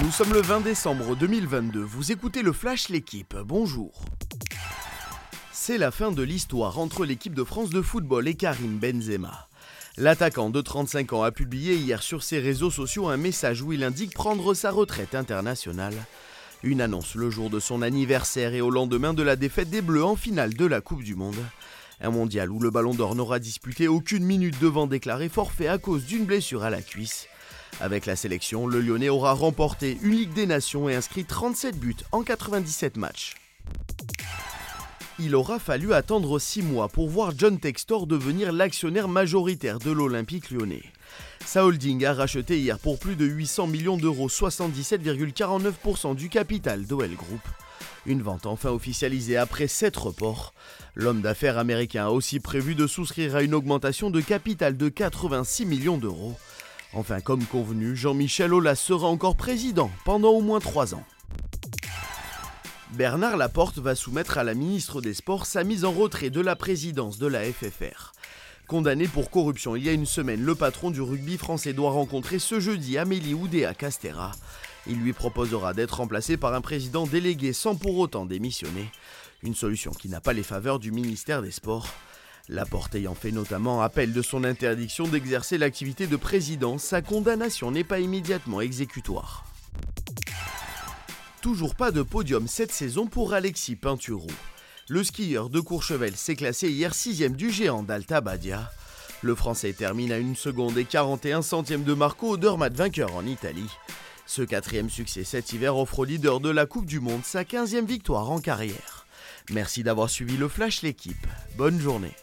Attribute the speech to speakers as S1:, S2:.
S1: Nous sommes le 20 décembre 2022, vous écoutez le Flash L'équipe, bonjour. C'est la fin de l'histoire entre l'équipe de France de football et Karim Benzema. L'attaquant de 35 ans a publié hier sur ses réseaux sociaux un message où il indique prendre sa retraite internationale. Une annonce le jour de son anniversaire et au lendemain de la défaite des Bleus en finale de la Coupe du Monde. Un mondial où le Ballon d'Or n'aura disputé aucune minute devant déclarer forfait à cause d'une blessure à la cuisse. Avec la sélection, le Lyonnais aura remporté une Ligue des Nations et inscrit 37 buts en 97 matchs. Il aura fallu attendre 6 mois pour voir John Textor devenir l'actionnaire majoritaire de l'Olympique lyonnais. Sa holding a racheté hier pour plus de 800 millions d'euros, 77,49% du capital d'OL Group. Une vente enfin officialisée après 7 reports. L'homme d'affaires américain a aussi prévu de souscrire à une augmentation de capital de 86 millions d'euros. Enfin, comme convenu, Jean-Michel Aulas sera encore président pendant au moins 3 ans. Bernard Laporte va soumettre à la ministre des Sports sa mise en retrait de la présidence de la FFR. Condamné pour corruption il y a une semaine, le patron du rugby français doit rencontrer ce jeudi Amélie Oudéa Castera. Il lui proposera d'être remplacé par un président délégué sans pour autant démissionner. Une solution qui n'a pas les faveurs du ministère des Sports. Laporte ayant fait notamment appel de son interdiction d'exercer l'activité de président, sa condamnation n'est pas immédiatement exécutoire. Toujours pas de podium cette saison pour Alexis Pinturo. Le skieur de Courchevel s'est classé hier 6 du géant d'Alta Badia. Le Français termine à 1 seconde et 41 centièmes de Marco Odermatt vainqueur en Italie. Ce quatrième succès cet hiver offre au leader de la Coupe du Monde sa 15e victoire en carrière. Merci d'avoir suivi le Flash l'équipe. Bonne journée.